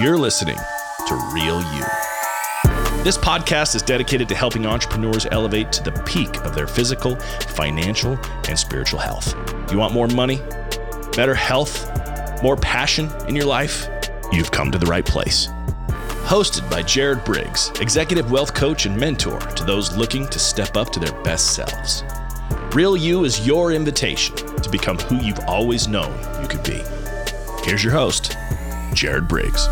You're listening to Real You. This podcast is dedicated to helping entrepreneurs elevate to the peak of their physical, financial, and spiritual health. You want more money, better health, more passion in your life? You've come to the right place. Hosted by Jared Briggs, executive wealth coach and mentor to those looking to step up to their best selves. Real You is your invitation to become who you've always known you could be. Here's your host, Jared Briggs.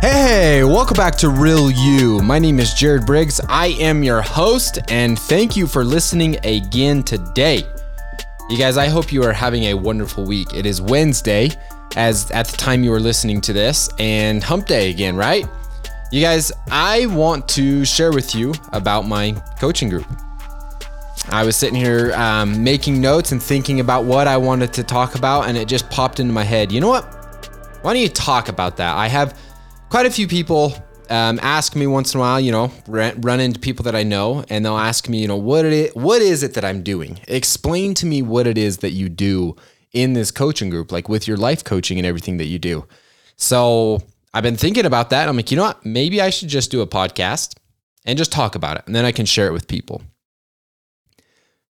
Hey, welcome back to Real You. My name is Jared Briggs. I am your host, and thank you for listening again today. You guys, I hope you are having a wonderful week. It is Wednesday, as at the time you are listening to this, and hump day again, right? You guys, I want to share with you about my coaching group. I was sitting here um, making notes and thinking about what I wanted to talk about, and it just popped into my head. You know what? Why don't you talk about that? I have quite a few people um, ask me once in a while, you know, run into people that I know, and they'll ask me, you know, what it what is it that I'm doing? Explain to me what it is that you do in this coaching group, like with your life coaching and everything that you do. So I've been thinking about that. I'm like, you know what? Maybe I should just do a podcast and just talk about it, and then I can share it with people.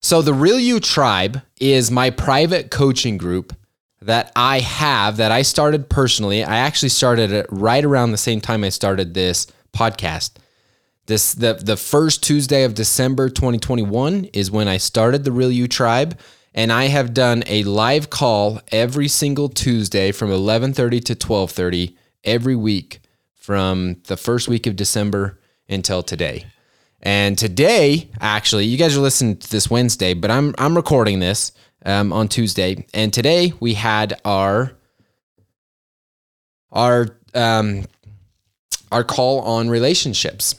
So the Real You Tribe is my private coaching group that I have that I started personally. I actually started it right around the same time I started this podcast. This the the first Tuesday of December 2021 is when I started the Real You Tribe and I have done a live call every single Tuesday from 11:30 to 12:30 every week from the first week of December until today. And today, actually, you guys are listening to this Wednesday, but I'm I'm recording this um, on Tuesday, and today we had our our um, our call on relationships.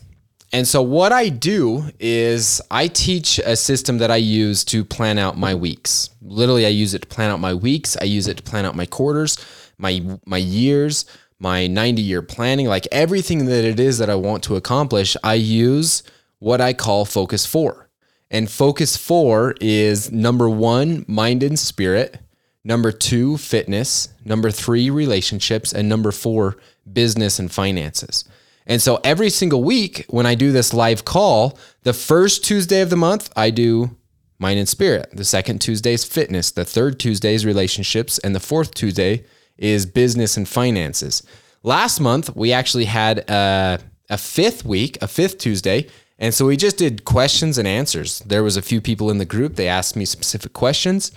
And so what I do is I teach a system that I use to plan out my weeks. Literally I use it to plan out my weeks, I use it to plan out my quarters, my my years, my 90-year planning, like everything that it is that I want to accomplish, I use what I call focus 4. And focus four is number one, mind and spirit. Number two, fitness. Number three, relationships. And number four, business and finances. And so every single week when I do this live call, the first Tuesday of the month, I do mind and spirit. The second Tuesday is fitness. The third Tuesday is relationships. And the fourth Tuesday is business and finances. Last month, we actually had a, a fifth week, a fifth Tuesday, and so we just did questions and answers. There was a few people in the group, they asked me specific questions.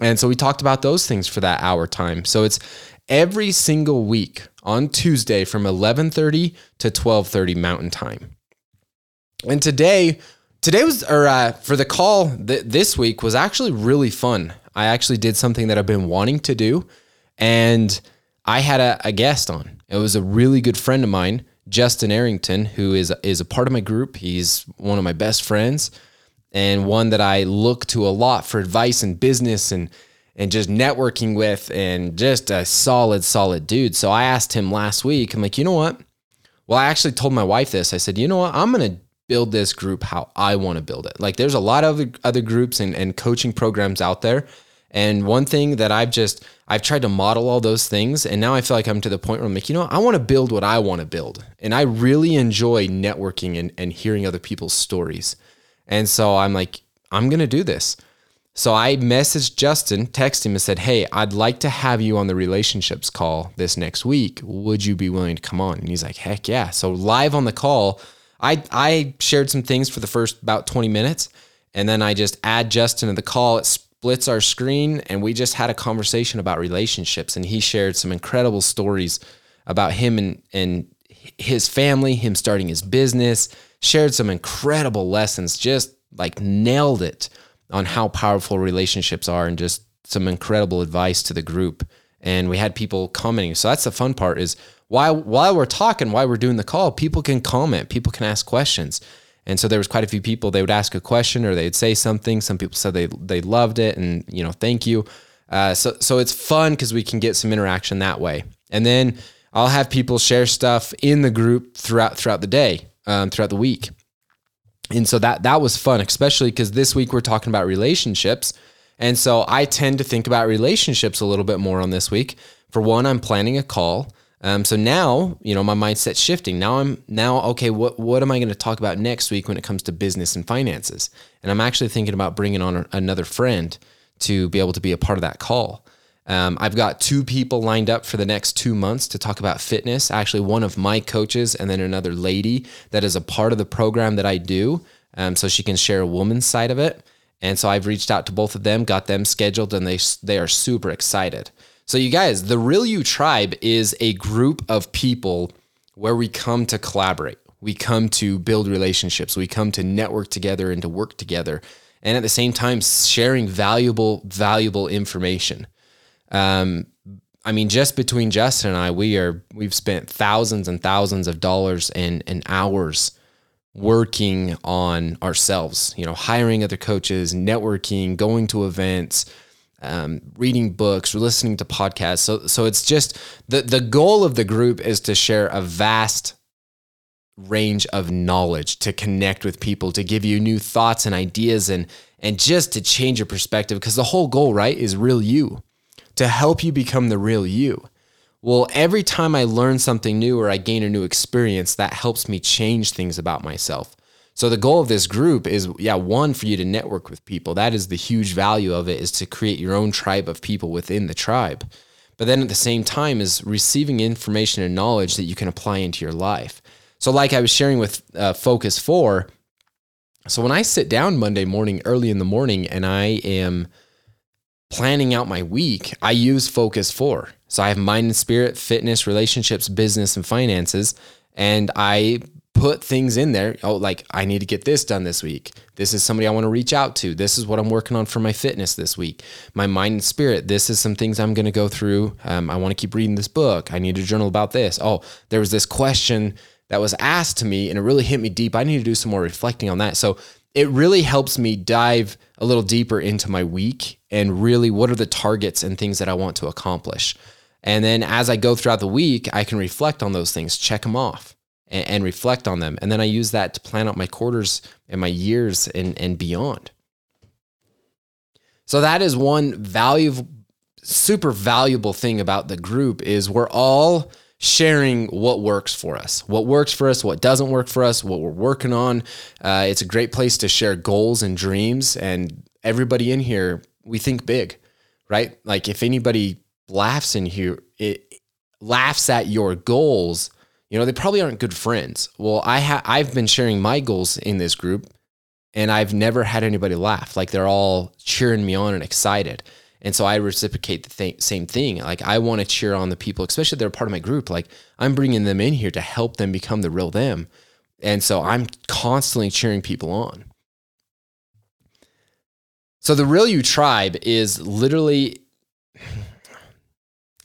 And so we talked about those things for that hour time. So it's every single week on Tuesday from 11:30 to 12:30 Mountain Time. And today, today was or uh, for the call th- this week was actually really fun. I actually did something that I've been wanting to do, and I had a, a guest on. It was a really good friend of mine Justin Arrington, who is is a part of my group. He's one of my best friends and one that I look to a lot for advice in business and and just networking with and just a solid solid dude. So I asked him last week. I'm like, "You know what?" Well, I actually told my wife this. I said, "You know what? I'm going to build this group how I want to build it." Like there's a lot of other groups and and coaching programs out there and one thing that I've just I've tried to model all those things, and now I feel like I'm to the point where I'm like, you know, I want to build what I want to build, and I really enjoy networking and, and hearing other people's stories, and so I'm like, I'm gonna do this. So I messaged Justin, texted him, and said, Hey, I'd like to have you on the relationships call this next week. Would you be willing to come on? And he's like, Heck yeah. So live on the call, I I shared some things for the first about 20 minutes, and then I just add Justin to the call. It's splits our screen and we just had a conversation about relationships and he shared some incredible stories about him and and his family, him starting his business, shared some incredible lessons, just like nailed it on how powerful relationships are and just some incredible advice to the group. And we had people commenting. So that's the fun part is while while we're talking, while we're doing the call, people can comment, people can ask questions. And so there was quite a few people. They would ask a question or they'd say something. Some people said they they loved it and you know thank you. Uh, so so it's fun because we can get some interaction that way. And then I'll have people share stuff in the group throughout throughout the day, um, throughout the week. And so that that was fun, especially because this week we're talking about relationships. And so I tend to think about relationships a little bit more on this week. For one, I'm planning a call. Um, so now, you know, my mindset's shifting. Now I'm now okay. What what am I going to talk about next week when it comes to business and finances? And I'm actually thinking about bringing on another friend to be able to be a part of that call. Um, I've got two people lined up for the next two months to talk about fitness. Actually, one of my coaches and then another lady that is a part of the program that I do, um, so she can share a woman's side of it. And so I've reached out to both of them, got them scheduled, and they they are super excited. So you guys, the Real You Tribe is a group of people where we come to collaborate. We come to build relationships. We come to network together and to work together, and at the same time sharing valuable valuable information. Um, I mean, just between Justin and I, we are we've spent thousands and thousands of dollars and and hours working on ourselves. You know, hiring other coaches, networking, going to events, um, reading books, or listening to podcasts. So so it's just the the goal of the group is to share a vast range of knowledge to connect with people to give you new thoughts and ideas and and just to change your perspective because the whole goal right is real you to help you become the real you. Well, every time I learn something new or I gain a new experience, that helps me change things about myself. So the goal of this group is yeah, one for you to network with people. That is the huge value of it is to create your own tribe of people within the tribe. But then at the same time is receiving information and knowledge that you can apply into your life. So like I was sharing with uh, Focus 4, so when I sit down Monday morning early in the morning and I am planning out my week, I use Focus 4. So I have mind and spirit, fitness, relationships, business, and finances. And I put things in there. Oh, like I need to get this done this week. This is somebody I want to reach out to. This is what I'm working on for my fitness this week. My mind and spirit. This is some things I'm going to go through. Um, I want to keep reading this book. I need to journal about this. Oh, there was this question that was asked to me and it really hit me deep. I need to do some more reflecting on that. So it really helps me dive a little deeper into my week and really what are the targets and things that I want to accomplish. And then as I go throughout the week, I can reflect on those things, check them off and, and reflect on them. And then I use that to plan out my quarters and my years and, and beyond. So that is one valuable, super valuable thing about the group is we're all sharing what works for us, what works for us, what doesn't work for us, what we're working on. Uh, it's a great place to share goals and dreams. And everybody in here, we think big, right? Like if anybody laughs in here, it laughs at your goals. You know, they probably aren't good friends. Well, I ha- I've been sharing my goals in this group, and I've never had anybody laugh. Like they're all cheering me on and excited. And so I reciprocate the th- same thing. Like I want to cheer on the people, especially they're part of my group. Like I'm bringing them in here to help them become the real them. And so I'm constantly cheering people on. So the Real You tribe is literally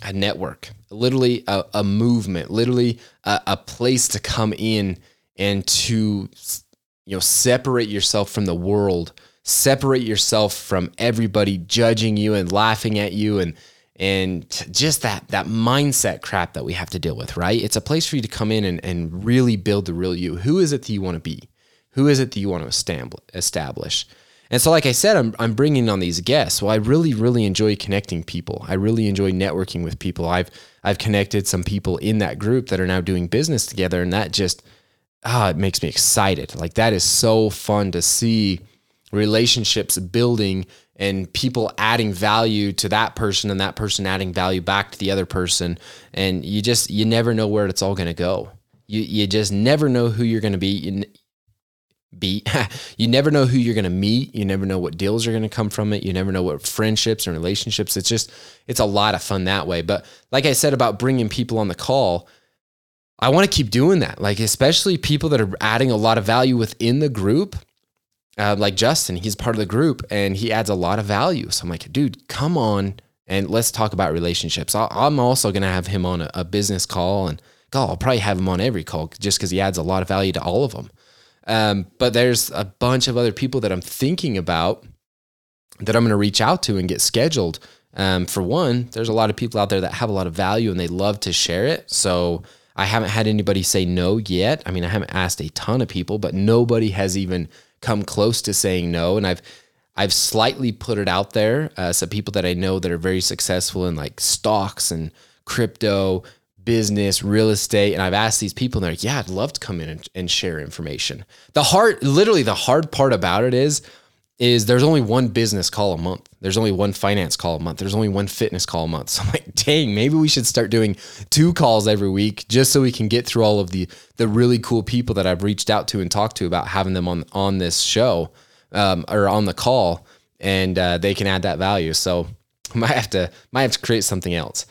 a network, literally a, a movement, literally a, a place to come in and to you know separate yourself from the world separate yourself from everybody judging you and laughing at you and and just that that mindset crap that we have to deal with right? It's a place for you to come in and, and really build the real you. Who is it that you want to be? Who is it that you want to establish and so like i said i'm, I'm bringing on these guests. Well i really really enjoy connecting people. I really enjoy networking with people. I've i've connected some people in that group that are now doing business together and that just ah it makes me excited. Like that is so fun to see relationships building and people adding value to that person and that person adding value back to the other person. And you just you never know where it's all going to go. You you just never know who you're going to be. You, be. You never know who you're going to meet. You never know what deals are going to come from it. You never know what friendships and relationships. It's just it's a lot of fun that way. But like i said about bringing people on the call i want to keep doing that. Like especially people that are adding a lot of value within the group. Uh, like Justin, he's part of the group and he adds a lot of value. So I'm like, dude, come on and let's talk about relationships. i am also going to have him on a, a, business call and God, I'll probably have him on every call just because he adds a lot of value to all of them. Um, but there's a bunch of other people that I'm thinking about that I'm going to reach out to and get scheduled. Um, for one, there's a lot of people out there that have a lot of value and they love to share it. So I haven't had anybody say no yet. I mean, I haven't asked a ton of people, but nobody has even come close to saying no. And I've I've slightly put it out there. Uh, some people that I know that are very successful in like stocks and crypto, business, real estate. And I've asked these people, and they're like, yeah, I'd love to come in and, and share information. The hard, literally, the hard part about it is, is there's only one business call a month. There's only one finance call a month. There's only one fitness call a month. So I'm like, dang, maybe we should start doing two calls every week just so we can get through all of the the really cool people that I've reached out to and talked to about having them on on this show um, or on the call, and uh, they can add that value. So might have to might have to create something else.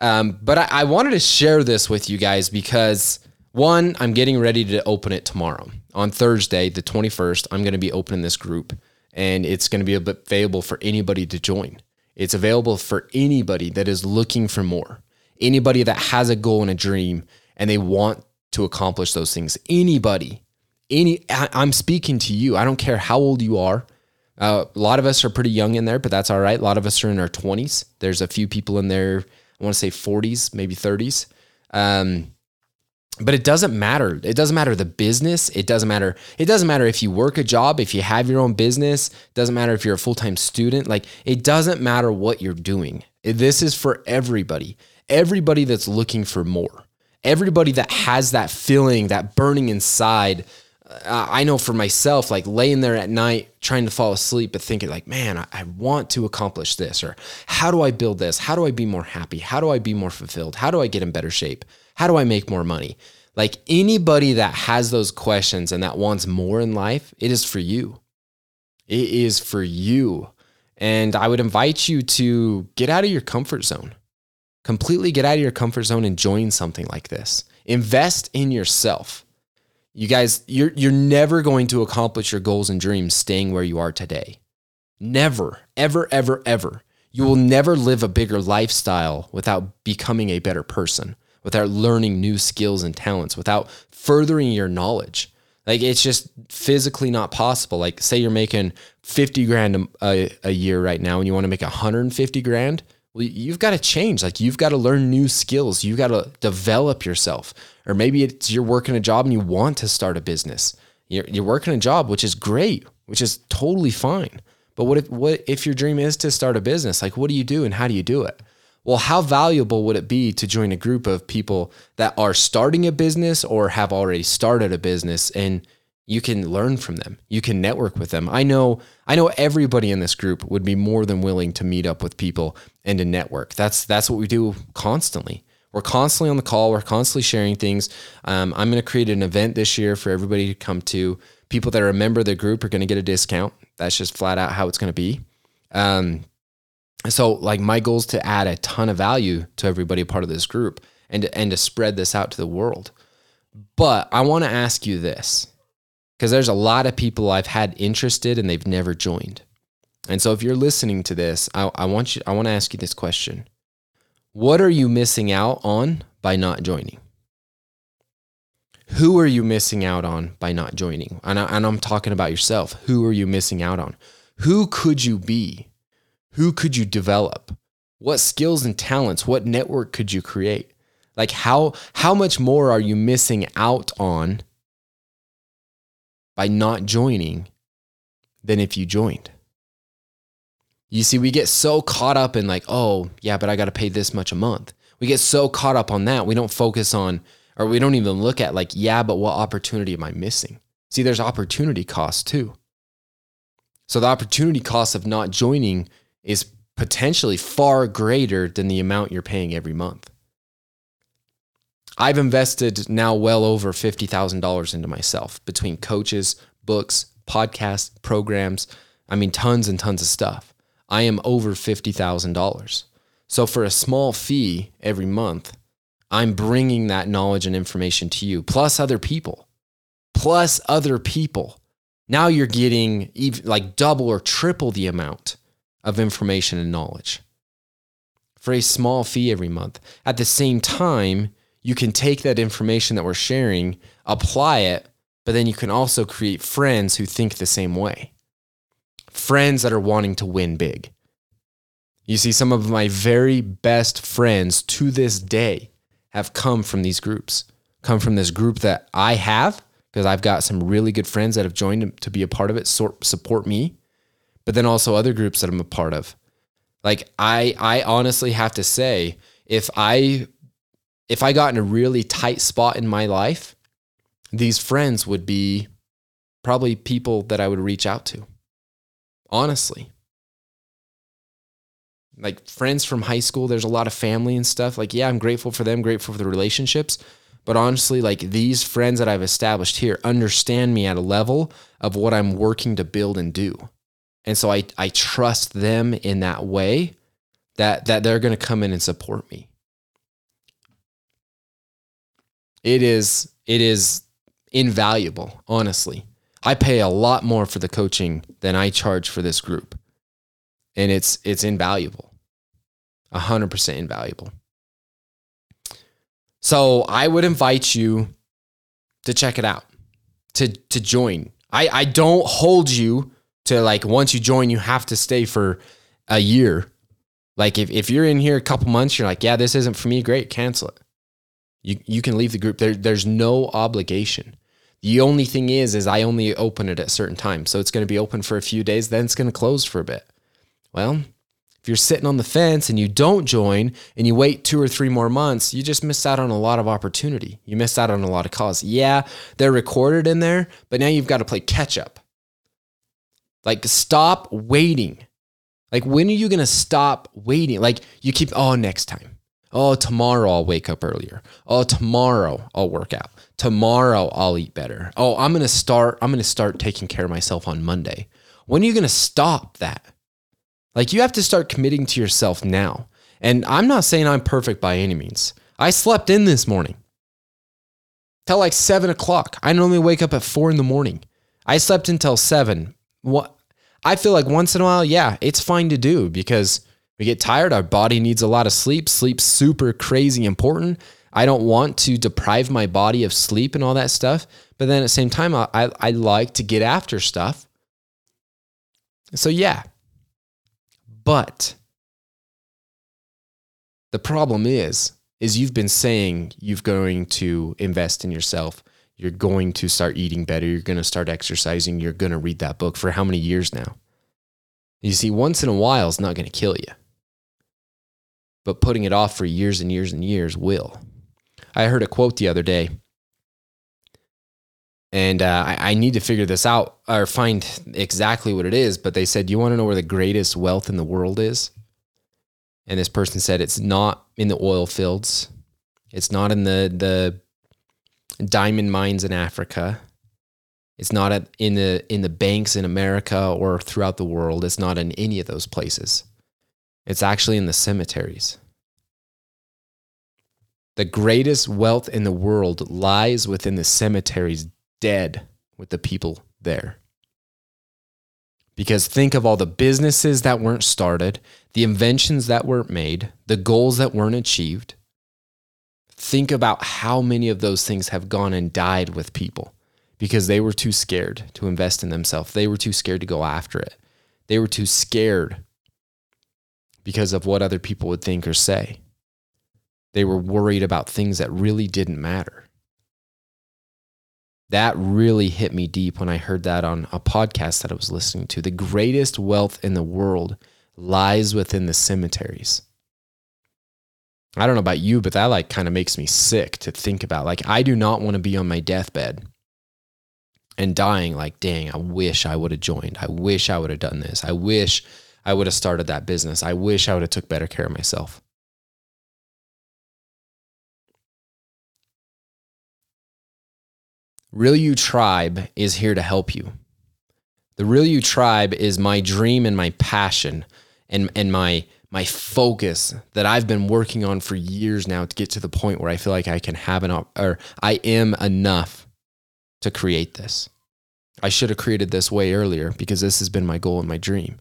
Um, but I, I wanted to share this with you guys because one, I'm getting ready to open it tomorrow on Thursday, the 21st. I'm going to be opening this group and it's going to be available for anybody to join. It's available for anybody that is looking for more, anybody that has a goal and a dream and they want to accomplish those things. Anybody, any, I'm speaking to you. I don't care how old you are. Uh, a lot of us are pretty young in there, but that's all right. A lot of us are in our 20s. There's a few people in there, I want to say 40s, maybe 30s. Um, but it doesn't matter. It doesn't matter the business. It doesn't matter. It doesn't matter if you work a job, if you have your own business. It doesn't matter if you're a full time student. Like, it doesn't matter what you're doing. This is for everybody. Everybody that's looking for more. Everybody that has that feeling, that burning inside. I know for myself, like laying there at night trying to fall asleep, but thinking, like, man, I want to accomplish this, or how do I build this? How do I be more happy? How do I be more fulfilled? How do I get in better shape? How do I make more money? Like anybody that has those questions and that wants more in life, it is for you. It is for you. And I would invite you to get out of your comfort zone. Completely get out of your comfort zone and join something like this. Invest in yourself. You guys, you're you're never going to accomplish your goals and dreams staying where you are today. Never, ever, ever, ever. You will never live a bigger lifestyle without becoming a better person without learning new skills and talents, without furthering your knowledge. Like it's just physically not possible. Like say you're making 50 grand a, a year right now and you want to make 150 grand. Well, you've got to change. Like you've got to learn new skills. You've got to develop yourself. Or maybe it's you're working a job and you want to start a business. You're, you're working a job, which is great, which is totally fine. But what if what if your dream is to start a business? Like what do you do and how do you do it? well, how valuable would it be to join a group of people that are starting a business or have already started a business and you can learn from them. You can network with them. I know I know everybody in this group would be more than willing to meet up with people and to network. That's that's what we do constantly. We're constantly on the call. We're constantly sharing things. Um, I'm going to create an event this year for everybody to come to. People that are a member of the group are going to get a discount. That's just flat out how it's going to be. Um, so like my goal is to add a ton of value to everybody part of this group and to, and to spread this out to the world. But I want to ask you this because there's a lot of people I've had interested and they've never joined. And so if you're listening to this, I, I want you I want to ask you this question. What are you missing out on by not joining? Who are you missing out on by not joining? And, I, and I'm talking about yourself. Who are you missing out on? Who could you be who could you develop? What skills and talents, what network could you create? Like how how much more are you missing out on by not joining than if you joined? You see, we get so caught up in like, oh, yeah, but I got to pay this much a month. We get so caught up on that. We don't focus on, or we don't even look at like, yeah, but what opportunity am I missing? See, there's opportunity cost too. So the opportunity cost of not joining is potentially far greater than the amount you're paying every month. I've invested now well over $50,000 into myself between coaches, books, podcasts, programs. I mean, tons and tons of stuff. I am over $50,000. So for a small fee every month, I'm bringing that knowledge and information to you, plus other people, plus other people. Now you're getting even like double or triple the amount of information and knowledge for a small fee every month. At the same time, you can take that information that we're sharing, apply it, but then you can also create friends who think the same way. Friends that are wanting to win big. You see, some of my very best friends to this day have come from these groups, come from this group that I have, because I've got some really good friends that have joined to be a part of it, support me but then also other groups that I'm a part of. Like I I honestly have to say if I if I got in a really tight spot in my life, these friends would be probably people that I would reach out to. Honestly. Like friends from high school, there's a lot of family and stuff. Like, yeah, I'm grateful for them, grateful for the relationships. But honestly, like these friends that I've established here understand me at a level of what I'm working to build and do. And so I, I trust them in that way that, that they're going to come in and support me. It is, it is invaluable, honestly. I pay a lot more for the coaching than I charge for this group. And it's, it's invaluable. 100% invaluable. So I would invite you to check it out, to to join. I, I don't hold you to like once you join, you have to stay for a year. Like if, if you're in here a couple months, you're like, yeah, this isn't for me, great, cancel it. You you can leave the group. There, there's no obligation. The only thing is, is I only open it at certain times. So it's going to be open for a few days, then it's going to close for a bit. Well, if you're sitting on the fence and you don't join and you wait two or three more months, you just miss out on a lot of opportunity. You miss out on a lot of calls. Yeah, they're recorded in there, but now you've got to play catch up. Like, stop waiting. Like, when are you going to stop waiting? Like, you keep, oh, next time. Oh, tomorrow I'll wake up earlier. Oh, tomorrow I'll work out. Tomorrow I'll eat better. Oh, I'm going to start, I'm going to start taking care of myself on Monday. When are you going to stop that? Like you have to start committing to yourself now. And I'm not saying I'm perfect by any means. I slept in this morning till like seven o'clock. I normally wake up at four in the morning. I slept until seven. What I feel like once in a while, yeah, it's fine to do because we get tired. Our body needs a lot of sleep. Sleep's super crazy important. I don't want to deprive my body of sleep and all that stuff. But then at the same time, I, I, I like to get after stuff. So yeah, but the problem is, is you've been saying you're going to invest in yourself. You're going to start eating better. You're going to start exercising. You're going to read that book for how many years now? You see, once in a while is not going to kill you. But putting it off for years and years and years will. I heard a quote the other day and uh, I, I, need to figure this out or find exactly what it is. But they said, "You want to know where the greatest wealth in the world is?" And this person said, "It's not in the oil fields. It's not in the the diamond mines in Africa. It's not in the in the banks in America or throughout the world. It's not in any of those places. It's actually in the cemeteries." The greatest wealth in the world lies within the cemeteries dead with the people there. Because think of all the businesses that weren't started, the inventions that weren't made, the goals that weren't achieved. Think about how many of those things have gone and died with people because they were too scared to invest in themselves. They were too scared to go after it. They were too scared because of what other people would think or say. They were worried about things that really didn't matter that really hit me deep when I heard that on a podcast that I was listening to. The greatest wealth in the world lies within the cemeteries. I don't know about you, but that like kind of makes me sick to think about. Like, I do not want to be on my deathbed and dying like, dang, I wish I would have joined. I wish I would have done this. I wish I would have started that business. I wish I would have took better care of myself. Real You Tribe is here to help you. The Real You Tribe is my dream and my passion and, and my, my focus that I've been working on for years now to get to the point where I feel like I can have an, or I am enough to create this. I should have created this way earlier because this has been my goal and my dream.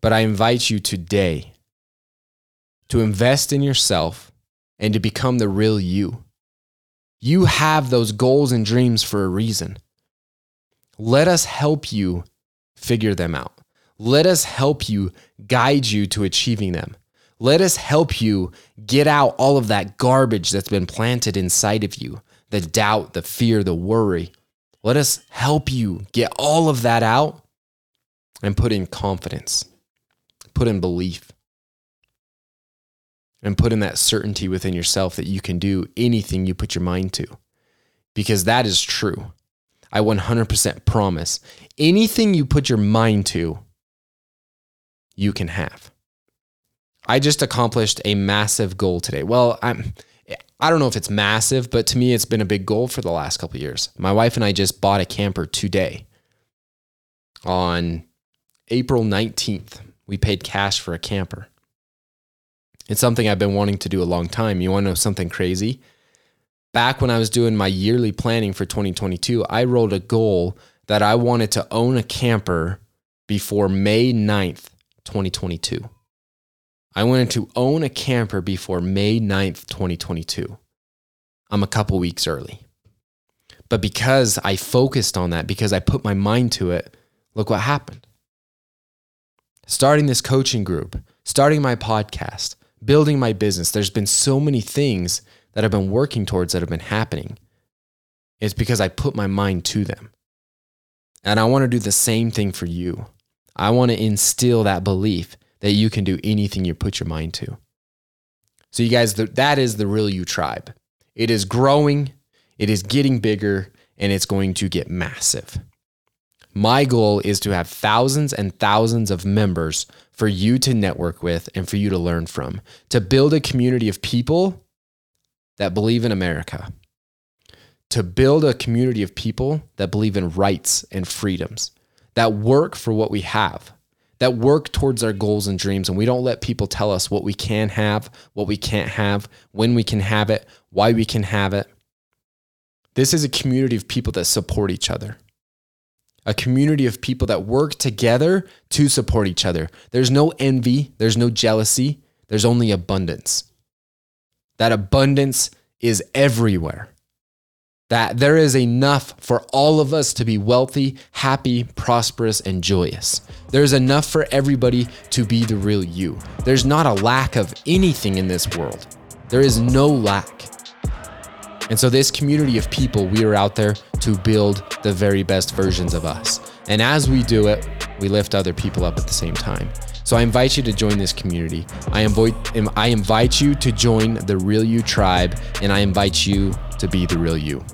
But I invite you today to invest in yourself and to become the real you. You have those goals and dreams for a reason. Let us help you figure them out. Let us help you guide you to achieving them. Let us help you get out all of that garbage that's been planted inside of you the doubt, the fear, the worry. Let us help you get all of that out and put in confidence, put in belief, and put in that certainty within yourself that you can do anything you put your mind to. Because that is true. I 100% promise anything you put your mind to, you can have. I just accomplished a massive goal today. Well, I'm I don't know if it's massive, but to me it's been a big goal for the last couple years. My wife and I just bought a camper today. On April 19th, we paid cash for a camper. It's something I've been wanting to do a long time. You want to know something crazy? Back when I was doing my yearly planning for 2022, I rolled a goal that I wanted to own a camper before May 9th, 2022. I wanted to own a camper before May 9th, 2022. I'm a couple weeks early. But because I focused on that, because I put my mind to it, look what happened. Starting this coaching group, starting my podcast, building my business, there's been so many things that I've been working towards that have been happening. It's because I put my mind to them. And I want to do the same thing for you. I want to instill that belief that you can do anything you put your mind to. So, you guys, that is the real you tribe. It is growing, it is getting bigger, and it's going to get massive. My goal is to have thousands and thousands of members for you to network with and for you to learn from, to build a community of people that believe in America, to build a community of people that believe in rights and freedoms, that work for what we have, that work towards our goals and dreams. And we don't let people tell us what we can have, what we can't have, when we can have it, why we can have it. This is a community of people that support each other, a community of people that work together to support each other. There's no envy, there's no jealousy, there's only abundance. That abundance is everywhere that there is enough for all of us to be wealthy, happy, prosperous, and joyous. There's enough for everybody to be the real you. There's not a lack of anything in this world. There is no lack. And so, this community of people, we are out there to build the very best versions of us. And as we do it, we lift other people up at the same time. So I invite you to join this community. I invite, I invite you to join the Real You tribe, and I invite you to be the real you.